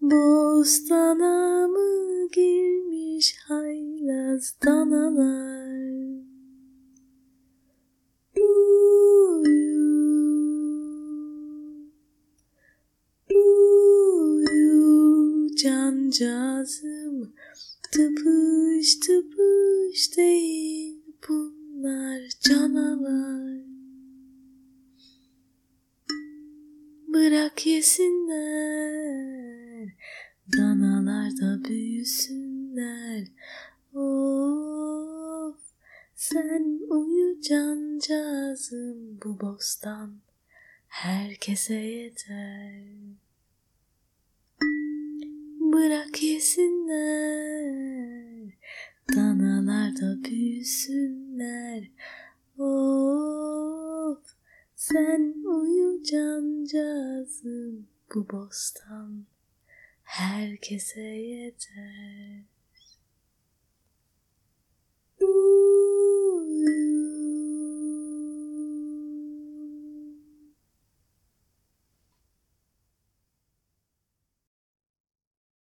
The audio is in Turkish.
Bostana mı girmiş haylaz danalar? Uyu, uyu cancağızım Tıpış tıpış değil bunlar canavar Bırak yesinler. Danalar da büyüsünler. Of sen uyu cancağızım Bu bostan. Herkese yeter sen uyu cancağızım Bu bostan. Herkese yeter